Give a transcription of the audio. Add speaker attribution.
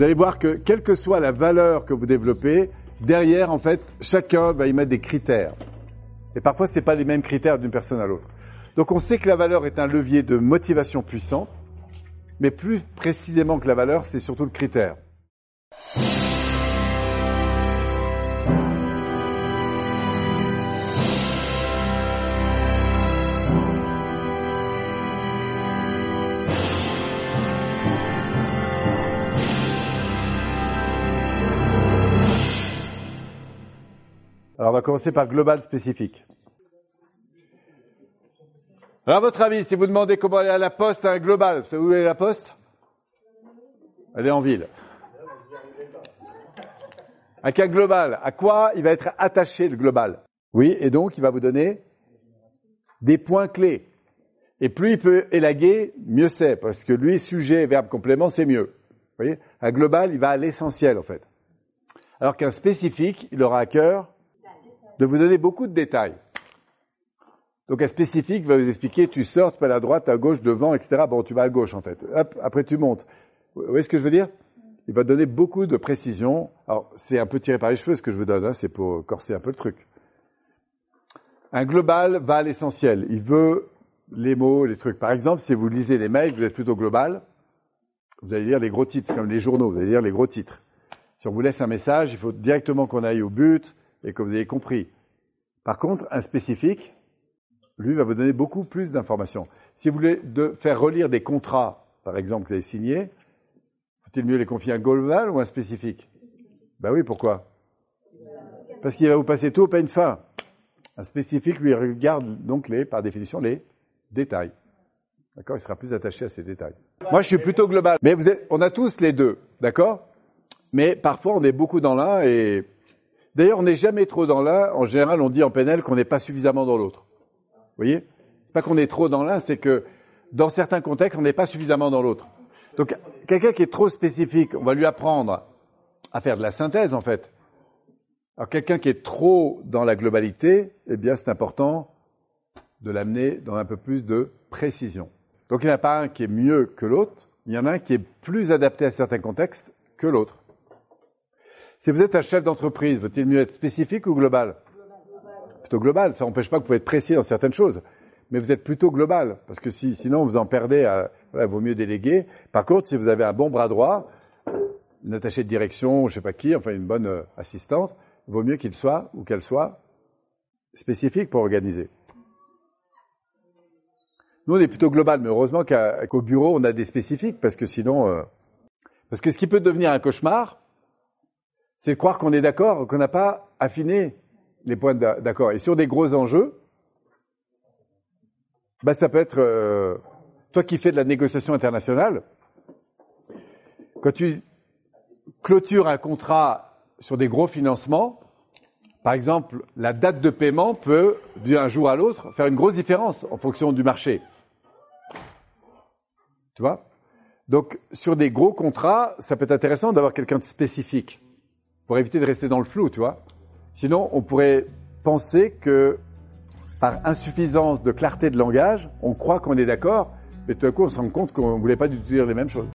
Speaker 1: Vous allez voir que quelle que soit la valeur que vous développez, derrière, en fait, chacun va y mettre des critères. Et parfois, ce pas les mêmes critères d'une personne à l'autre. Donc, on sait que la valeur est un levier de motivation puissant, mais plus précisément que la valeur, c'est surtout le critère. Alors on va commencer par global spécifique. Alors à votre avis, si vous demandez comment aller à la poste un global, vous savez où est la poste? Elle est en ville. Un cas global, à quoi il va être attaché le global? Oui, et donc il va vous donner des points clés. Et plus il peut élaguer, mieux c'est, parce que lui, sujet, verbe, complément, c'est mieux. Vous voyez? Un global, il va à l'essentiel en fait. Alors qu'un spécifique, il aura à cœur de vous donner beaucoup de détails. Donc un spécifique va vous expliquer, tu sors, tu vas à droite, à gauche, devant, etc. Bon, tu vas à gauche en fait. Hop, après tu montes. Vous voyez ce que je veux dire? Il va donner beaucoup de précision. Alors c'est un peu tiré par les cheveux ce que je vous donne, hein, c'est pour corser un peu le truc. Un global va à l'essentiel. Il veut les mots, les trucs. Par exemple, si vous lisez les mails, vous êtes plutôt global, vous allez lire les gros titres, comme les journaux, vous allez lire les gros titres. Si on vous laisse un message, il faut directement qu'on aille au but, et que vous ayez compris. Par contre, un spécifique, lui, va vous donner beaucoup plus d'informations. Si vous voulez faire relire des contrats, par exemple, que vous avez signés, faut-il mieux les confier à un global ou un spécifique? Ben oui, pourquoi? Parce qu'il va vous passer tout au pain fin. Un spécifique, lui, regarde donc les, par définition, les détails. D'accord? Il sera plus attaché à ces détails. Moi, je suis plutôt global. Mais vous êtes, on a tous les deux, d'accord? Mais parfois, on est beaucoup dans l'un et D'ailleurs, on n'est jamais trop dans l'un. En général, on dit en PNL qu'on n'est pas suffisamment dans l'autre. Vous voyez? C'est pas qu'on est trop dans l'un, c'est que dans certains contextes, on n'est pas suffisamment dans l'autre. Donc, quelqu'un qui est trop spécifique, on va lui apprendre à faire de la synthèse, en fait. Alors, quelqu'un qui est trop dans la globalité, eh bien, c'est important de l'amener dans un peu plus de précision. Donc, il n'y en a pas un qui est mieux que l'autre, il y en a un qui est plus adapté à certains contextes que l'autre. Si vous êtes un chef d'entreprise, vaut-il mieux être spécifique ou global Plutôt global. Ça n'empêche pas que vous pouvez être précis dans certaines choses. Mais vous êtes plutôt global. Parce que si, sinon, vous en perdez. À, voilà, vaut mieux déléguer. Par contre, si vous avez un bon bras droit, une attachée de direction, je sais pas qui, enfin une bonne euh, assistante, il vaut mieux qu'il soit ou qu'elle soit spécifique pour organiser. Nous, on est plutôt global, mais heureusement qu'au bureau, on a des spécifiques, parce que sinon, euh, parce que ce qui peut devenir un cauchemar, c'est de croire qu'on est d'accord, qu'on n'a pas affiné les points d'accord. Et sur des gros enjeux, bah ça peut être euh, toi qui fais de la négociation internationale, quand tu clôtures un contrat sur des gros financements, par exemple, la date de paiement peut, d'un jour à l'autre, faire une grosse différence en fonction du marché. Tu vois? Donc, sur des gros contrats, ça peut être intéressant d'avoir quelqu'un de spécifique pour éviter de rester dans le flou, tu vois. Sinon, on pourrait penser que par insuffisance de clarté de langage, on croit qu'on est d'accord, mais tout à coup, on se rend compte qu'on ne voulait pas du tout dire les mêmes choses.